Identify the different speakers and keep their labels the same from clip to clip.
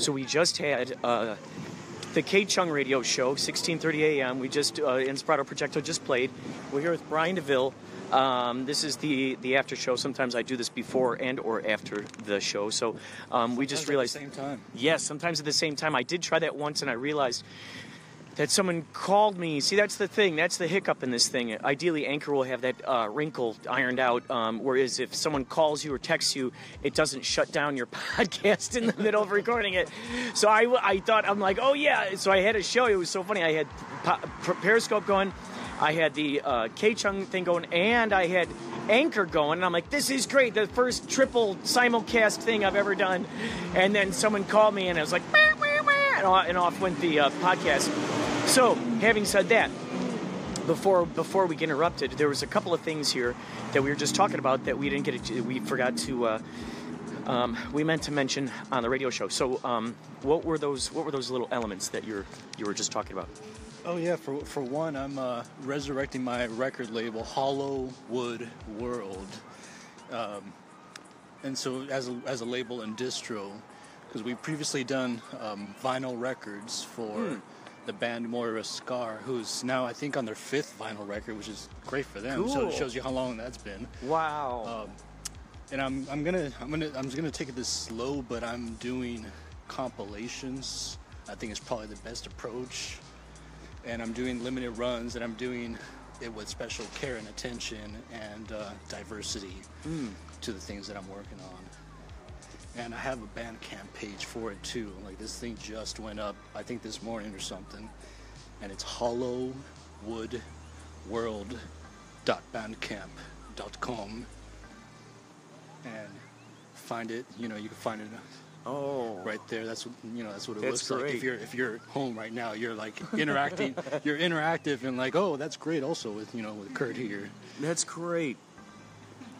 Speaker 1: So we just had uh, the K Chung Radio Show, 16:30 a.m. We just uh, Inspirado Projecto just played. We're here with Brian D'Vil. Um, this is the the after show. Sometimes I do this before and or after the show. So um, we just realized
Speaker 2: at the same time.
Speaker 1: Yes, sometimes at the same time. I did try that once, and I realized that someone called me. See, that's the thing. That's the hiccup in this thing. Ideally, Anchor will have that uh, wrinkle ironed out. Um, whereas if someone calls you or texts you, it doesn't shut down your podcast in the middle of recording it. So I, I thought, I'm like, oh yeah. So I had a show. It was so funny. I had Periscope going. I had the uh, K Chung thing going, and I had Anchor going. And I'm like, this is great. The first triple simulcast thing I've ever done. And then someone called me, and I was like, and off went the uh, podcast. So, having said that, before before we get interrupted, there was a couple of things here that we were just talking about that we didn't get. To, we forgot to. Uh, um, we meant to mention on the radio show. So, um, what were those? What were those little elements that you're you were just talking about?
Speaker 2: Oh yeah, for for one, I'm uh, resurrecting my record label, Hollow Wood World, um, and so as a, as a label and distro, because we've previously done um, vinyl records for hmm. The band Moira Scar, who's now I think on their fifth vinyl record, which is great for them.
Speaker 1: Cool.
Speaker 2: So it shows you how long that's been.
Speaker 1: Wow.
Speaker 2: Um, and I'm I'm gonna I'm gonna I'm just gonna take it this slow, but I'm doing compilations. I think it's probably the best approach. And I'm doing limited runs, and I'm doing it with special care and attention and uh, diversity mm. to the things that I'm working on and I have a Bandcamp page for it too. Like this thing just went up, I think this morning or something, and it's hollowwoodworld.bandcamp.com, and find it. You know, you can find it.
Speaker 1: Oh,
Speaker 2: right there. That's what you know. That's what it
Speaker 1: that's
Speaker 2: looks great. like. If you're if you're home right now, you're like interacting. you're interactive and like, oh, that's great. Also with you know with Kurt here.
Speaker 1: That's great.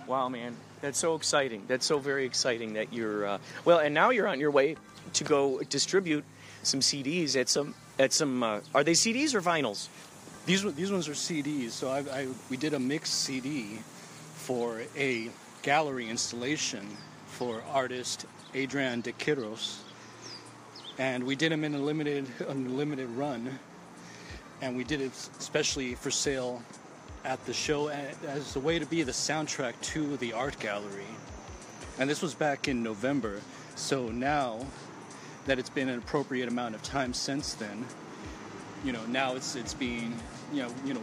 Speaker 1: Wow, man. That's so exciting. That's so very exciting that you're uh, well, and now you're on your way to go distribute some CDs at some at some. Uh, are they CDs or vinyls?
Speaker 2: These these ones are CDs. So I, I we did a mixed CD for a gallery installation for artist Adrian de Quiros, and we did them in a limited a limited run, and we did it especially for sale at the show as a way to be the soundtrack to the art gallery. And this was back in November. So now that it's been an appropriate amount of time since then, you know, now it's it's being, you know, you know,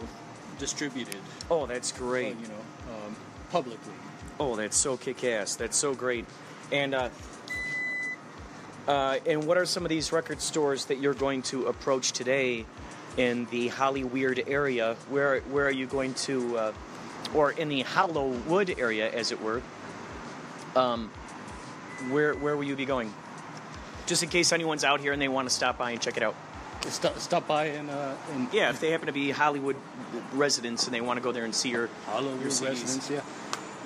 Speaker 2: distributed.
Speaker 1: Oh, that's great.
Speaker 2: Uh, you know, um, publicly.
Speaker 1: Oh, that's so kick-ass. That's so great. And uh, uh, and what are some of these record stores that you're going to approach today in the Hollyweird area. Where where are you going to, uh, or in the Hollywood area, as it were? Um, where where will you be going? Just in case anyone's out here and they want to stop by and check it out.
Speaker 2: Stop, stop by and, uh, and
Speaker 1: yeah, if they happen to be Hollywood residents and they want to go there and see your
Speaker 2: Hollywood
Speaker 1: your
Speaker 2: residents, yeah.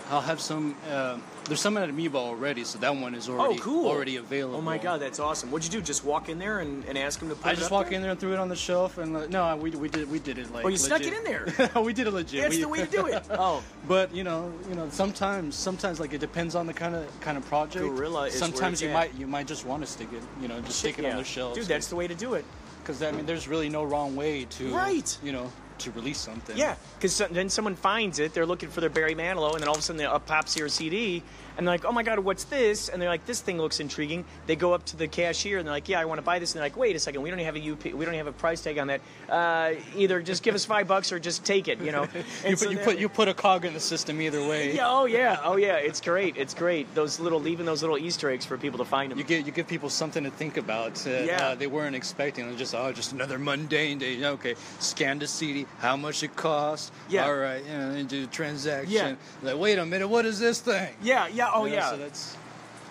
Speaker 2: I'll have some. Uh, there's some at Amoeba already, so that one is already
Speaker 1: oh, cool.
Speaker 2: already available.
Speaker 1: Oh my god, that's awesome! What'd you do? Just walk in there and, and ask them to put it. I
Speaker 2: it just walk in there and threw it on the shelf, and uh, no, we, we did we did it like.
Speaker 1: Oh, you
Speaker 2: legit.
Speaker 1: snuck it in there.
Speaker 2: we did it legit.
Speaker 1: That's
Speaker 2: we,
Speaker 1: the way to do it. Oh,
Speaker 2: but you know, you know, sometimes sometimes like it depends on the kind of kind of project.
Speaker 1: Guerrilla.
Speaker 2: sometimes you
Speaker 1: at.
Speaker 2: might you might just want to stick it, you know, just stick it
Speaker 1: yeah.
Speaker 2: on the shelf.
Speaker 1: Dude, that's the way to do it.
Speaker 2: Because I mean, there's really no wrong way to
Speaker 1: right.
Speaker 2: You know to release something.
Speaker 1: Yeah, because then someone finds it, they're looking for their Barry Manilow, and then all of a sudden they up pops your CD, and they're like, "Oh my God, what's this?" And they're like, "This thing looks intriguing." They go up to the cashier and they're like, "Yeah, I want to buy this." And they're like, "Wait a second, we don't have a UP, we don't have a price tag on that. Uh, either just give us five bucks or just take it." You know,
Speaker 2: you put,
Speaker 1: so
Speaker 2: you put you put a cog in the system either way.
Speaker 1: Yeah, oh yeah, oh yeah, it's great, it's great. Those little leaving those little Easter eggs for people to find them.
Speaker 2: You give you give people something to think about. Uh,
Speaker 1: Yeah.
Speaker 2: uh, they weren't expecting. It just oh, just another mundane day. Okay, scan the CD. How much it costs?
Speaker 1: Yeah.
Speaker 2: All right, you know, and do the transaction.
Speaker 1: Yeah.
Speaker 2: Like, wait a minute, what is this thing?
Speaker 1: yeah, yeah, oh
Speaker 2: You know,
Speaker 1: yeah.
Speaker 2: So that's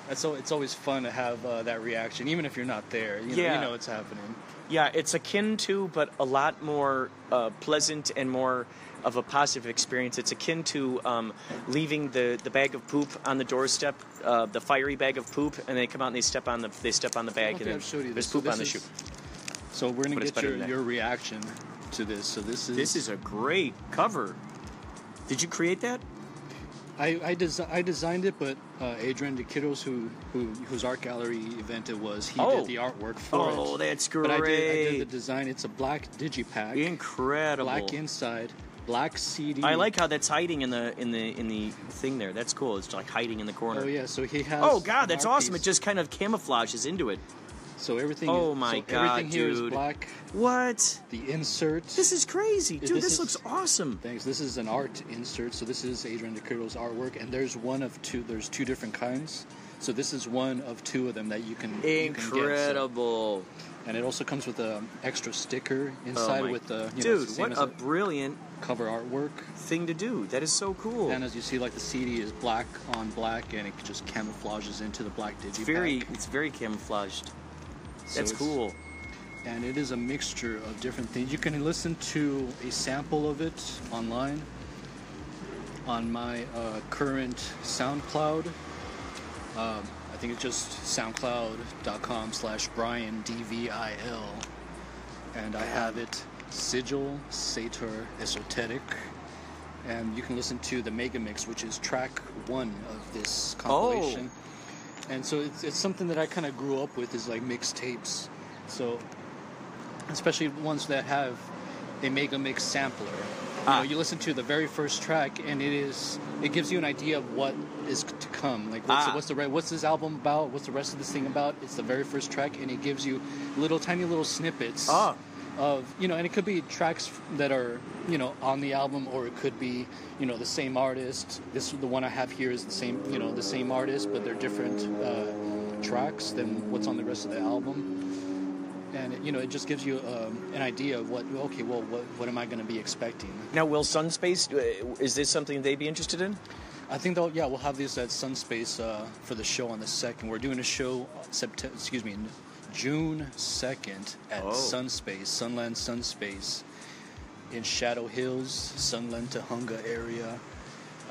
Speaker 2: that's al- it's always fun to have uh, that reaction, even if you're not there. You know,
Speaker 1: Yeah.
Speaker 2: you know it's happening.
Speaker 1: Yeah, it's akin to, but a lot more uh, pleasant and more of a positive experience. It's akin to um, leaving the, the bag of poop on the doorstep, uh, the fiery bag of poop, and they come out and they step on the they step on the bag,
Speaker 2: Okay,
Speaker 1: and
Speaker 2: I've you
Speaker 1: then there's
Speaker 2: this. So
Speaker 1: poop on the
Speaker 2: this
Speaker 1: shoe.
Speaker 2: So we're gonna
Speaker 1: But
Speaker 2: get your, your reaction to this. So this is
Speaker 1: This is a great cover. Did you create that?
Speaker 2: I I, desi- I designed it, but uh, Adrian de Quiros, who who whose art gallery event it was, he
Speaker 1: Oh.
Speaker 2: did the artwork for it.
Speaker 1: Oh, that's
Speaker 2: But I did, I did the design. It's a black digipack,
Speaker 1: Incredible.
Speaker 2: black inside, black CD.
Speaker 1: I like how that's hiding in the in the in the thing there. That's cool. It's like hiding in the corner.
Speaker 2: Oh yeah, so he has.
Speaker 1: Oh god, that's awesome!
Speaker 2: piece.
Speaker 1: It just kind of camouflages into it.
Speaker 2: So everything.
Speaker 1: Oh my
Speaker 2: so
Speaker 1: God,
Speaker 2: everything here is
Speaker 1: dude.
Speaker 2: black.
Speaker 1: What?
Speaker 2: The insert.
Speaker 1: This is crazy, dude.
Speaker 2: This
Speaker 1: This,
Speaker 2: is-
Speaker 1: looks awesome.
Speaker 2: Thanks. This is an art insert. So this is Adrian de Quiros' artwork, and there's one of two. There's two different kinds. So this is one of two of them that you can. you can get. So-
Speaker 1: Incredible.
Speaker 2: And it also comes with an extra sticker
Speaker 1: Oh
Speaker 2: inside
Speaker 1: my-
Speaker 2: with the you
Speaker 1: dude,
Speaker 2: it's the same
Speaker 1: what
Speaker 2: as
Speaker 1: a brilliant
Speaker 2: cover artwork.
Speaker 1: thing to do. That is so cool.
Speaker 2: And as you see, like the CD is black on black, and it just camouflages into the black digipack.
Speaker 1: it's very, it's very camouflaged.
Speaker 2: So
Speaker 1: That's cool.
Speaker 2: And it is a mixture of different things. You can listen to a sample of it online on my uh, current SoundCloud. Um, I think it's just soundcloud.com slash Brian D-V-I-L. And I have it Sigil Sator Esoteric. And you can listen to the Mega Mix, which is track one of this compilation. And so it's, it's something that I kind of grew up with is like mixtapes. So especially ones that have a mega mix sampler. You,
Speaker 1: Ah.
Speaker 2: know, you listen to the very first track, and it is it gives you an idea of what is to come. Like what's,
Speaker 1: Ah.
Speaker 2: the, what's the re- what's this album about? What's the rest of this thing about? It's the very first track, and it gives you little tiny little snippets
Speaker 1: Ah.
Speaker 2: Of you know, and it could be tracks that are you know on the album, or it could be you know the same artist. This the one I have here is the same you know the same artist, but they're different uh, tracks than what's on the rest of the album and it, you know it just gives you um, an idea of what okay well what, what am i going to be expecting
Speaker 1: Now, will Sunspace? uh, Is this something they'd be interested in?
Speaker 2: i think they'll yeah we'll have these at sunspace uh, for the show on the second we're doing a show september excuse me june 2nd at
Speaker 1: Oh.
Speaker 2: sunspace sunland sunspace in shadow hills sunland tujunga area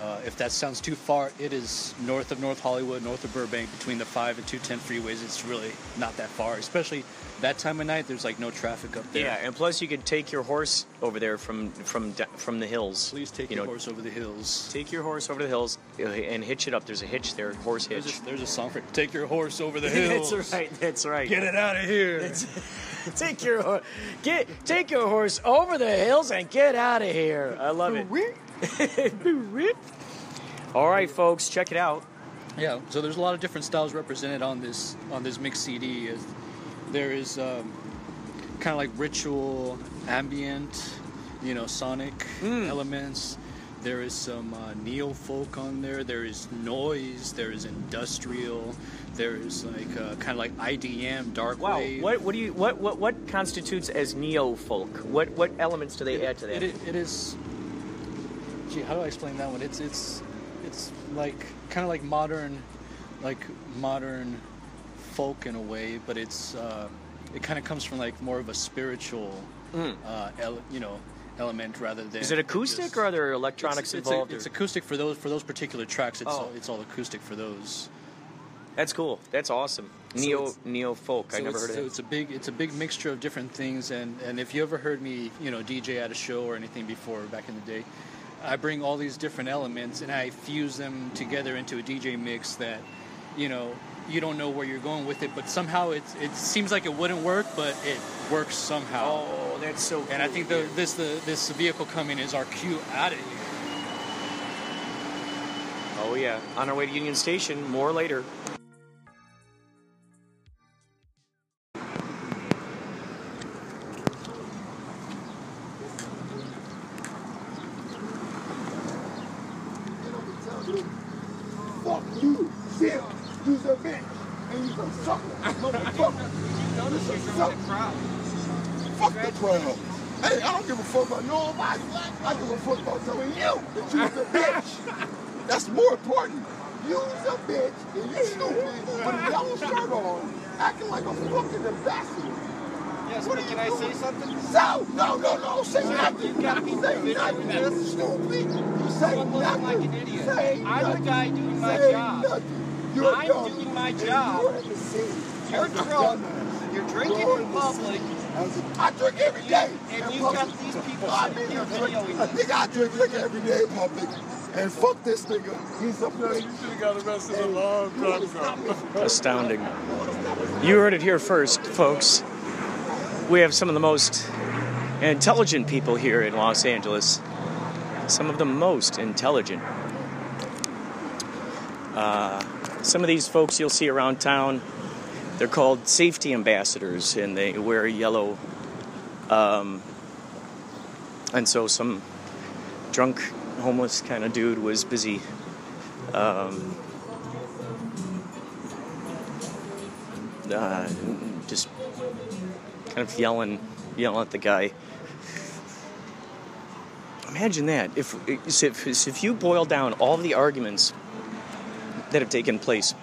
Speaker 2: uh, if that sounds too far, it is north of North Hollywood, north of Burbank, between the 5 and 210 freeways. It's really not that far, especially that time of night. There's like no traffic up there.
Speaker 1: Yeah, and plus you could take your horse over there from from from the hills.
Speaker 2: Please take
Speaker 1: you
Speaker 2: your
Speaker 1: know,
Speaker 2: horse over the hills.
Speaker 1: Take your horse over the hills uh, and hitch it up. There's a hitch there, horse hitch.
Speaker 2: There's a, there's a song for it. Take your horse over the hills.
Speaker 1: that's right. That's right.
Speaker 2: Get it out of here.
Speaker 1: take your get take your horse over the hills and get out of here. I love it. All right, folks, check it out.
Speaker 2: yeah, so there's a lot of different styles represented on this on this mix CD. There is um, kind of like ritual, ambient, you know, sonic
Speaker 1: Hmm.
Speaker 2: elements. There is some uh, neo folk on there. There is noise. There is industrial. There is like uh, kind of like IDM, dark
Speaker 1: Wow,
Speaker 2: wave.
Speaker 1: what what do you what what what constitutes as neo folk? What what elements do they add to that?
Speaker 2: It, it is. Gee, how do I explain that one? It's it's it's like kind of like modern, like modern folk in a way, but it's uh, it kind of comes from like more of a spiritual, uh, ele- you know, element rather than.
Speaker 1: Mm. Is it acoustic
Speaker 2: just-
Speaker 1: or are there electronics
Speaker 2: it's, it's,
Speaker 1: involved?
Speaker 2: it's acoustic for those for those particular tracks. It's
Speaker 1: Oh.
Speaker 2: all, it's all acoustic for those.
Speaker 1: That's cool. That's awesome. Neo
Speaker 2: it's-
Speaker 1: neo folk. I never heard
Speaker 2: so
Speaker 1: of it.
Speaker 2: it's a big it's a big mixture of different things and and if you ever heard me you know DJ at a show or anything before back in the day, I bring all these different elements and I fuse them together into a DJ mix that you know you don't know where you're going with it. But somehow it it seems like it wouldn't work, but it works somehow.
Speaker 1: Oh, that's so.
Speaker 2: and I think the, this the this vehicle coming is our cue out of here.
Speaker 1: Oh yeah, on our way to Union Station. More later.
Speaker 3: Sucker, motherfucker. Sucker. Fuck the crowd. Hey, I don't give a fuck about nobody. I give a fuck about telling you that you's a bitch. That's more important. You's a bitch and you stupid with a yellow shirt on, acting like a fucking ambassador.
Speaker 4: Yes,
Speaker 3: What
Speaker 4: but can
Speaker 3: you
Speaker 4: I say something?
Speaker 3: So, no, no, no, say nothing.
Speaker 4: you gotta be
Speaker 3: say nothing.
Speaker 4: this.
Speaker 3: Stupid. Say nothing.
Speaker 4: like an idiot.
Speaker 3: Say
Speaker 4: I'm the guy doing my job.
Speaker 3: Nothing. You're
Speaker 4: I'm
Speaker 3: dumb.
Speaker 4: doing my job.
Speaker 3: You're in the scene.
Speaker 4: You're drunk. You're drinking
Speaker 3: You're
Speaker 4: in
Speaker 3: in
Speaker 4: public.
Speaker 3: scene as a- I drink every day.
Speaker 4: And
Speaker 3: in
Speaker 4: you've got these people
Speaker 3: I mean,
Speaker 4: here
Speaker 3: I drink-
Speaker 4: videoing
Speaker 3: I
Speaker 4: this.
Speaker 3: think I drink liquor every day in public. And fuck this nigga. He's a bitch. You should have got arrested a long time ago.
Speaker 1: Astounding. You heard it here first, folks. We have some of the most intelligent people here in Los Angeles. Some of the most intelligent. Uh, some of these folks you'll see around town, they're called safety ambassadors, and they wear yellow. Um, and so some drunk, homeless kind of dude was busy um, uh, just kind of yelling, yelling at the guy. Imagine that. If if if you boil down all the arguments that have taken place,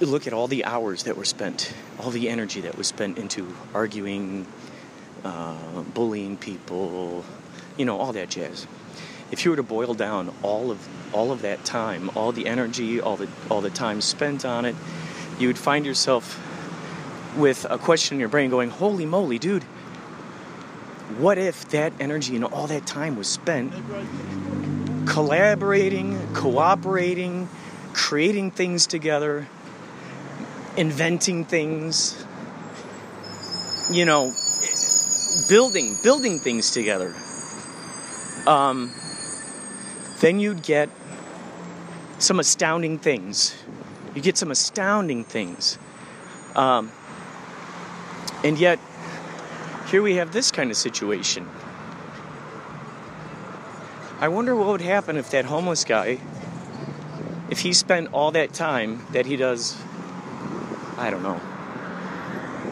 Speaker 1: look at all the hours that were spent, all the energy that was spent into arguing, uh, bullying people, you know, all that jazz. If you were to boil down all of all of that time, all the energy, all the all the time spent on it, you would find yourself with a question in your brain going, "Holy moly, dude! What if that energy and all that time was spent collaborating, cooperating, creating things together, inventing things, you know, building building things together?" Um, then you'd get some astounding things. You get some astounding things. Um, and yet, here we have this kind of situation. I wonder what would happen if that homeless guy, if he spent all that time that he does, I don't know,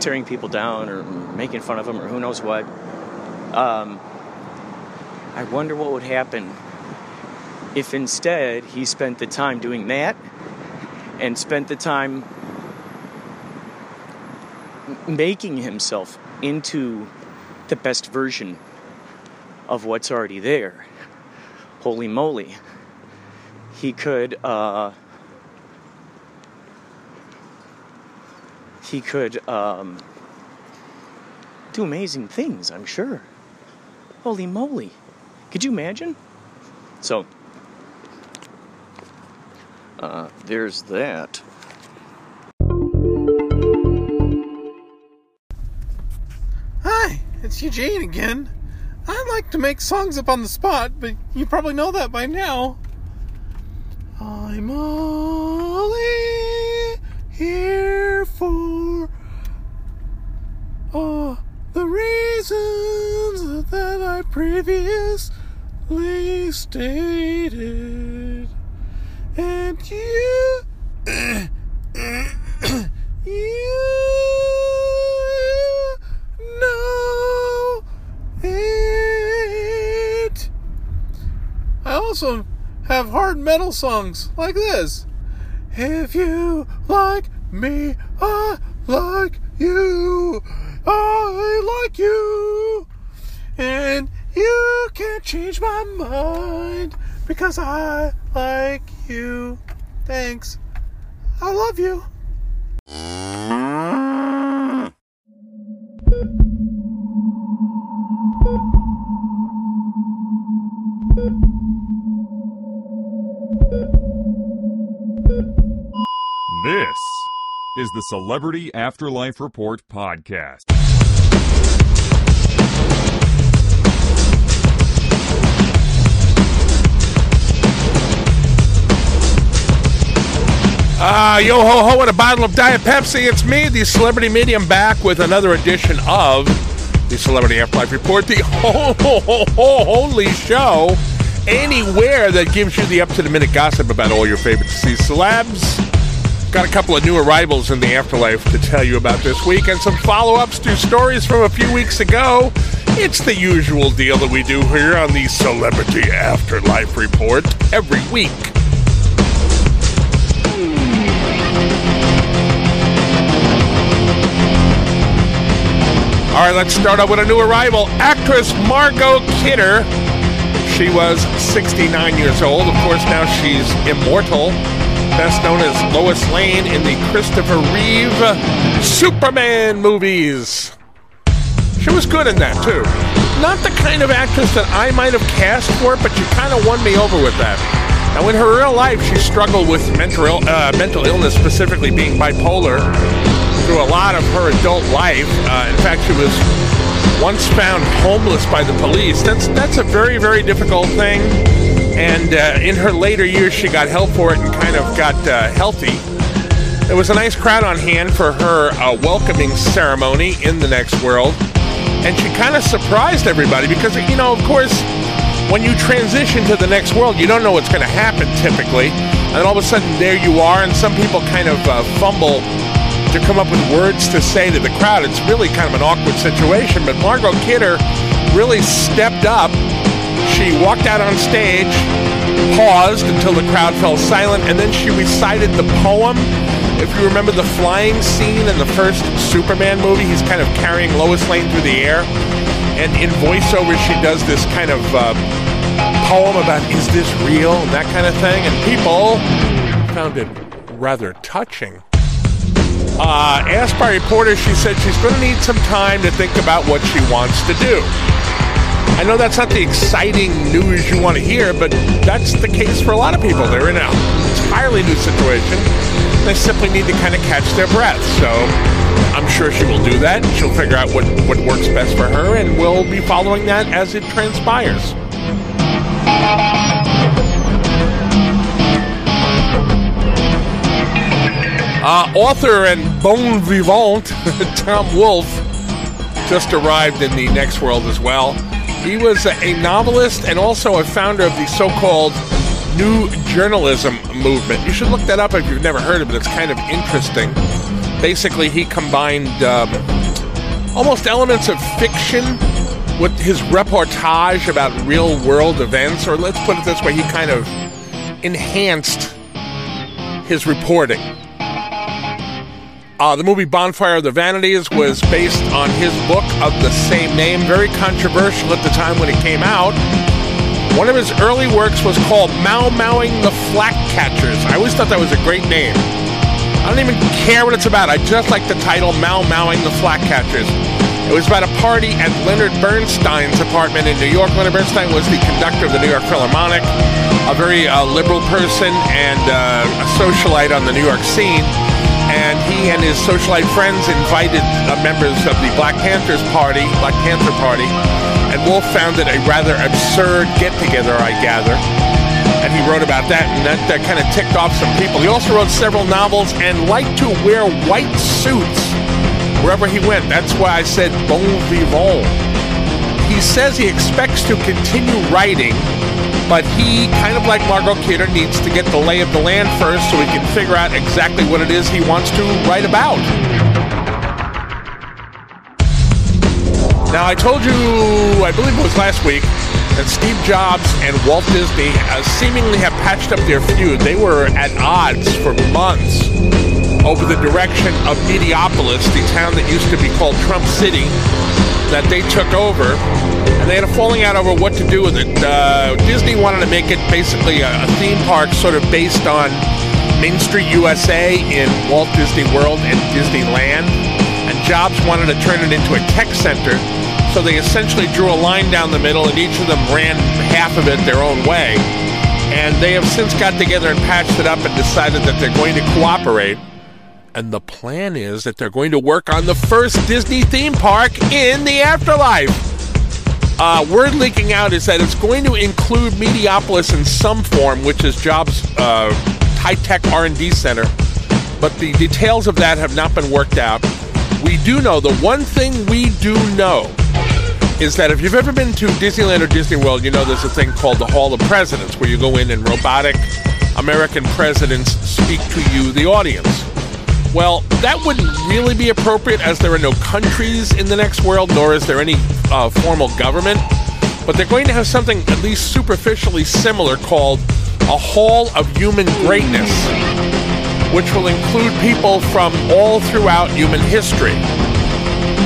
Speaker 1: tearing people down or making fun of them or who knows what. Um, I wonder what would happen if instead he spent the time doing that and spent the time making himself into the best version of what's already there. Holy moly. He could, uh, he could, um, do amazing things, I'm sure. Holy moly. Could you imagine? So, uh, there's that.
Speaker 5: Hi, it's Eugene again. I like to make songs up on the spot, but you probably know that by now. I'm only here for uh, the reasons that I previously stated. And you. you also have hard metal songs like this. If you like me, I like you. I like you. And you can't change my mind because I like you. Thanks. I love you.
Speaker 6: Is the Celebrity Afterlife Report podcast.
Speaker 5: Uh, yo ho ho and a bottle of Diet Pepsi. It's me, the celebrity medium, back with another edition of the Celebrity Afterlife Report, the ho ho ho ho only show anywhere that gives you the up to the minute gossip about all your favorite deceased celebs. Got a couple of new arrivals in the afterlife to tell you about this week and some follow ups to stories from a few weeks ago. It's the usual deal that we do here on the Celebrity Afterlife Report every week. All right, let's start out with a new arrival. Actress Margot Kidder. She was 69 years old. Of course, now she's immortal. Best known as Lois Lane in the Christopher Reeve Superman movies. She was good in that, too. Not the kind of actress that I might have cast for, but she kind of won me over with that. Now, in her real life, she struggled with mental, Ill- uh, mental illness, specifically being bipolar, through a lot of her adult life. Uh, in fact, she was once found homeless by the police. That's that's a very very difficult thing. And uh, in her later years, she got help for it and kind of got uh, healthy. There was a nice crowd on hand for her uh, welcoming ceremony in the next world, and she kind of surprised everybody because you know, of course, when you transition to the next world, you don't know what's going to happen typically, and then all of a sudden there you are, and some people kind of uh, fumble to come up with words to say to the crowd. It's really kind of an awkward situation, but Margot Kidder really stepped up. She walked out on stage, paused until the crowd fell silent, and then she recited the poem. If you remember the flying scene in the first Superman movie, he's kind of carrying Lois Lane through the air. And in voiceover, she does this kind of uh, poem about is this real and that kind of thing. And people found it rather touching. Uh, asked by reporters, she said she's going to need some time to think about what she wants to do. I know that's not the exciting news you want to hear, but that's the case for a lot of people. They're in an entirely new situation. They simply need to kind of catch their breath. So I'm sure she will do that. She'll figure out what, what works best for her, and we'll be following that as it transpires. Uh, author and bon vivant Tom Wolfe just arrived in the next world as well. He was a novelist and also a founder of the so called New Journalism movement. You should look that up if you've never heard of it. It's kind of interesting. Basically, he combined um, almost elements of fiction with his reportage about real world events, or let's put it this way, he kind of enhanced his reporting. Uh, the movie Bonfire of the Vanities was based on his book of the same name, very controversial at the time when it came out. One of his early works was called Mau Mauing the Flak Catchers. I always thought that was a great name. I don't even care what it's about. I just like the title Mau Mauing the Flak Catchers. It was about a party at Leonard Bernstein's apartment in New York. Leonard Bernstein was the conductor of the New York Philharmonic, a very uh, liberal person and uh, a socialite on the New York scene and he and his socialite friends invited uh, members of the Black Panthers Party, Black Panther Party, and Wolfe founded a rather absurd get-together, I gather. And he wrote about that, and that, that kind of ticked off some people. He also wrote several novels and liked to wear white suits wherever he went. That's why I said bon vivant. He says he expects to continue writing but he, kind of like Margot Kidder, needs to get the lay of the land first so he can figure out exactly what it is he wants to write about. Now, I told you, I believe it was last week, that Steve Jobs and Walt Disney uh, seemingly have patched up their feud. They were at odds for months over the direction of Mediopolis, the town that used to be called Trump City, that they took over and they had a falling out over what to do with it. Uh, Disney wanted to make it basically a, a, theme park sort of based on Main Street USA in Walt Disney World and Disneyland. And Jobs wanted to turn it into a tech center. So they essentially drew a line down the middle, and each of them ran half of it their own way. And they have since got together and patched it up and decided that they're going to cooperate. And the plan is that they're going to work on the first Disney theme park in the afterlife. Uh, word leaking out is that it's going to include Mediopolis in some form, which is Jobs' uh, high-tech R&D center. But the details of that have not been worked out. We do know the one thing we do know is that if you've ever been to Disneyland or Disney World, you know there's a thing called the Hall of Presidents, where you go in and robotic American presidents speak to you, the audience. Well, that wouldn't really be appropriate as there are no countries in the next world, nor is there any uh, formal government. But they're going to have something at least superficially similar called a Hall of Human Greatness, which will include people from all throughout human history.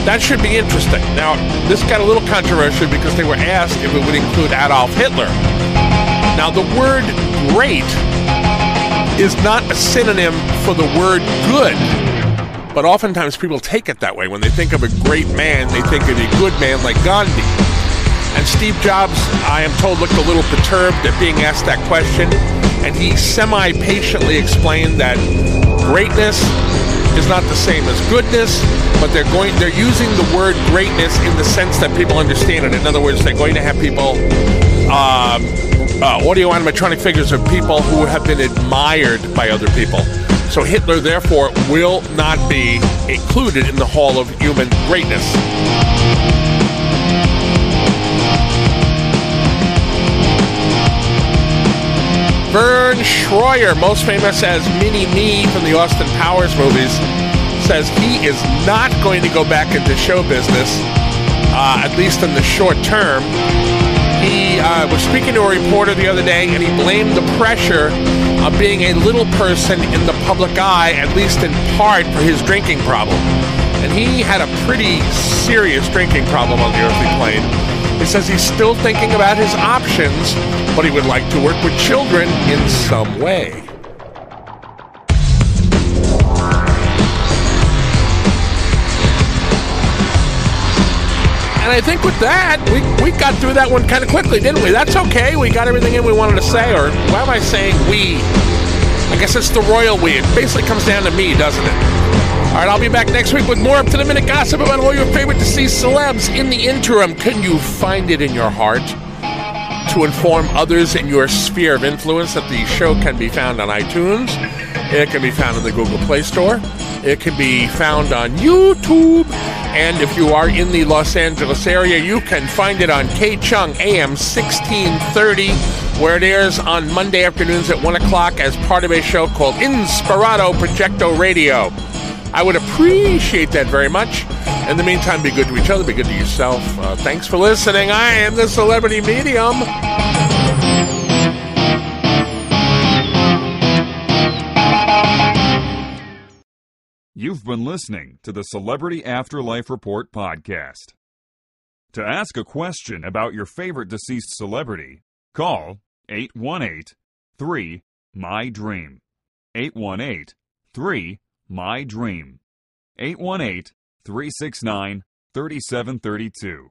Speaker 5: That should be interesting. Now, this got a little controversial because they were asked if it would include Adolf Hitler. Now, the word great is not a synonym for the word good, but oftentimes people take it that way. When they think of a great man, they think of a good man like Gandhi. And Steve Jobs, I am told, looked a little perturbed at being asked that question, and he semi patiently explained that greatness is not the same as goodness, but they're going they're using the word greatness in the sense that people understand it. In other words, they're going to have people um, uh, audio animatronic figures of people who have been admired by other people. So Hitler, therefore, will not be included in the Hall of Human Greatness. Vern Troyer, most famous as Mini Me from the Austin Powers movies, says he is not going to go back into show business, uh, at least in the short term. Uh, was speaking to a reporter the other day, and he blamed the pressure of being a little person in the public eye, at least in part, for his drinking problem. And he had a pretty serious drinking problem on the earthly plane. He says he's still thinking about his options, but he would like to work with children in some way. And I think with that, we, we got through that one kind of quickly, didn't we? That's okay. We got everything in we wanted to say, or why am I saying we? I guess it's the royal we. It basically comes down to me, doesn't it? All right, I'll be back next week with more up to the minute gossip about all your favorite deceased celebs. In the interim, can you find it in your heart to inform others in your sphere of influence that the show can be found on iTunes? It can be found in the Google Play Store. It can be found on YouTube. And if you are in the Los Angeles area, you can find it on K Chung AM 1630, where it airs on Monday afternoons at 1 o'clock as part of a show called Inspirado Projecto Radio. I would appreciate that very much. In the meantime, be good to each other, be good to yourself. Uh, thanks for listening. I am the Celebrity Medium.
Speaker 6: You've been listening to the Celebrity Afterlife Report podcast. To ask a question about your favorite deceased celebrity, call 818 3 My Dream. 818 3 My Dream. 818 369 3732.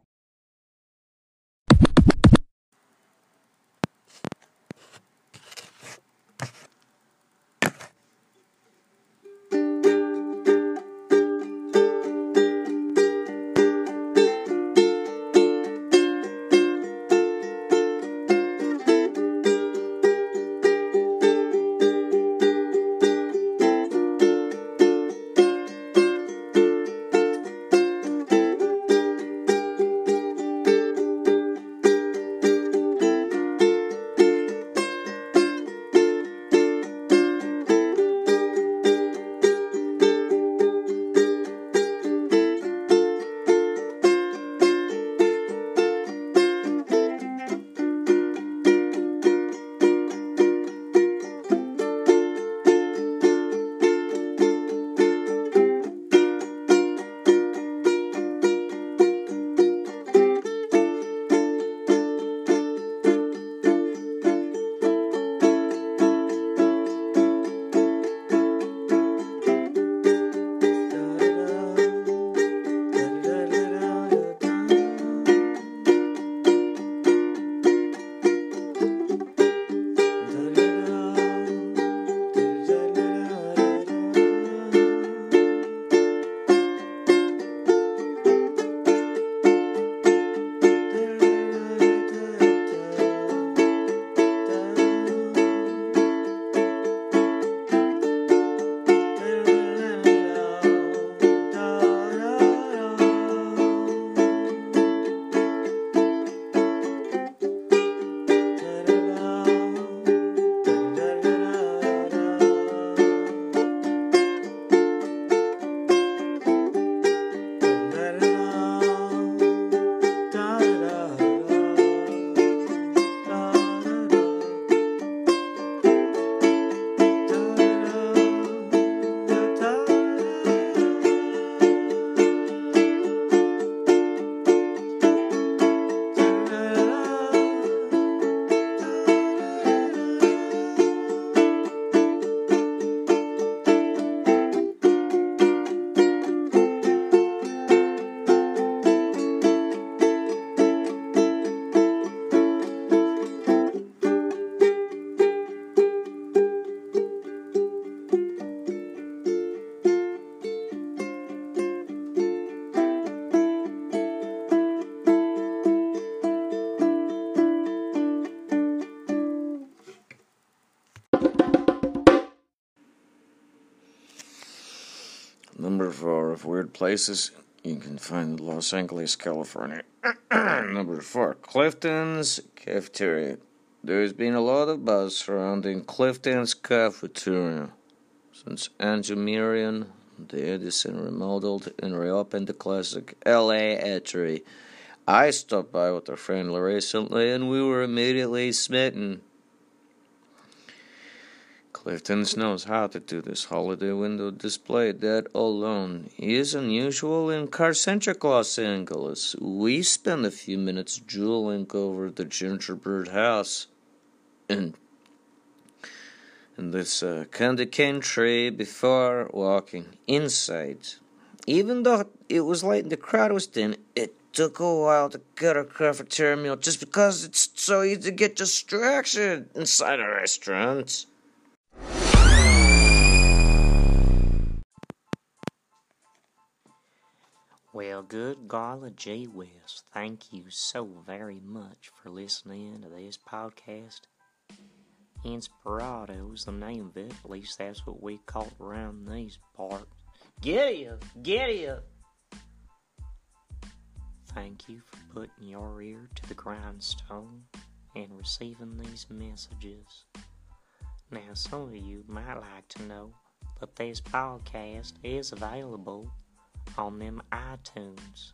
Speaker 7: Four of weird places you can find in Los Angeles, California. Number four, Clifton's Cafeteria. There's been a lot of buzz surrounding Clifton's Cafeteria since Andrew Meieran, the Edison remodeled and reopened the classic LA eatery. I stopped by with a friend recently and we were immediately smitten. Clifton's knows how to do this holiday window display. That alone is unusual in car-centric Los Angeles. We spent a few minutes drooling over the gingerbread house and and this uh, candy cane tree before walking inside. Even though it was late and the crowd was thin, it took a while to get a cafeteria meal just because it's so easy to get distraction inside a restaurant.
Speaker 8: Well, good golly gee whiz, thank you so very much for listening to this podcast. Inspirado is the name of it, at least that's what we call it around these parts. Get up, get up! Thank you for putting your ear to the grindstone and receiving these messages. Now, some of you might like to know that this podcast is available on them iTunes.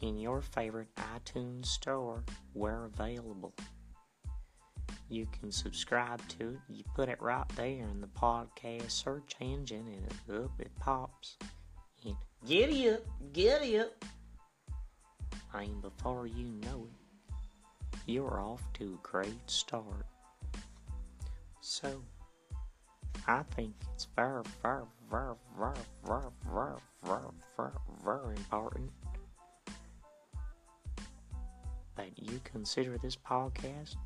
Speaker 8: In your favorite iTunes store, we're available. You can subscribe to it. You put it right there in the podcast search engine, and up it pops. And giddy up, giddy up. And before you know it, you're off to a great start. So, I think it's very, very, very, very, very, very, very, very, very important that you consider this podcast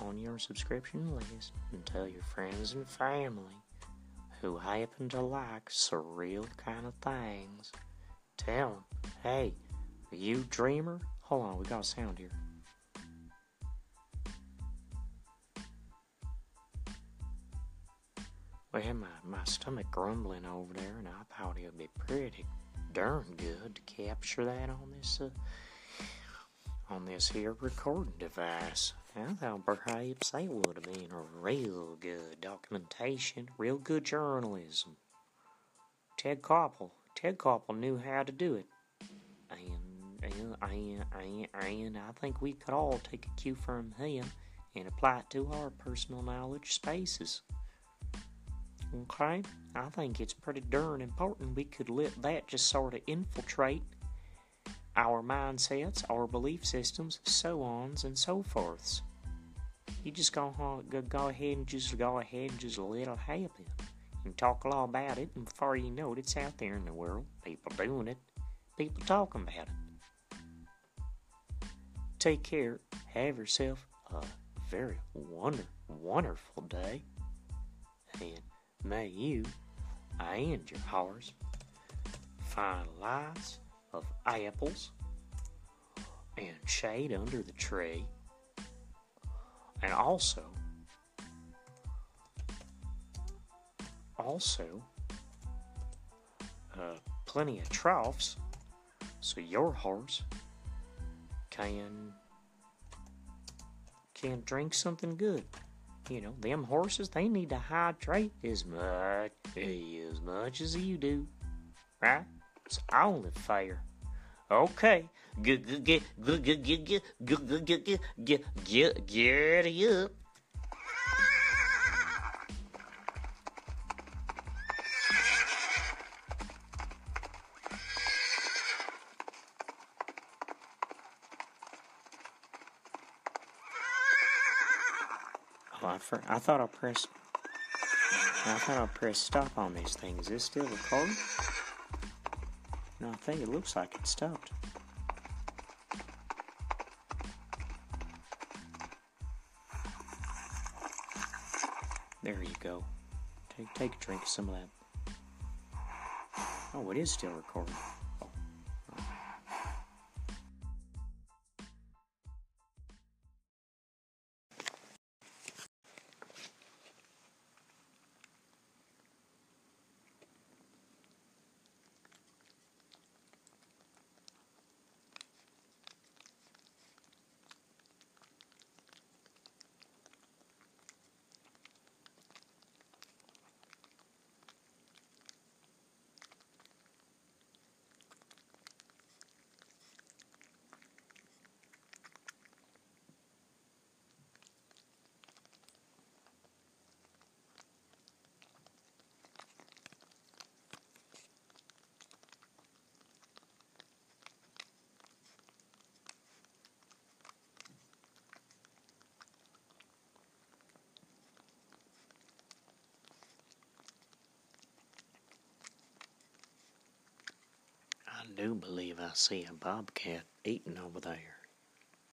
Speaker 8: on your subscription list and tell your friends and family who happen to like surreal kind of things. Tell them, hey, you dreamer? Hold on, we got sound here. Well, my, my stomach grumbling over there, and I thought it would be pretty darn good to capture that on this uh, on this here recording device. I thought perhaps that would have been a real good documentation, real good journalism. Ted Koppel, Ted Koppel knew how to do it, and and and and, and I think we could all take a cue from him and apply it to our personal knowledge spaces. Okay? I think it's pretty darn important we could let that just sort of infiltrate our mindsets, our belief systems, so ons and so forths. You just go, go, go ahead and just go ahead and just let it happen. And talk a lot about it, and before you know it, it's out there in the world. People doing it, people talking about it. Take care. Have yourself a very wonder, wonderful day. And May you and your horse find lots of apples and shade under the tree, and also, also, uh, plenty of troughs so your horse can can drink something good. You know, them horses, they need to hydrate as much, as much as you do. Right? It's only fair. Okay. Get, get, get, get, get, get, get, get, get, get, get, up. I, thought I pressed. I thought I pressed stop on these things. Is this still recording? No, I think it looks like it stopped. There you go. Take take a drink of some of that. Oh, it is still recording. Do believe I see a bobcat eating over there.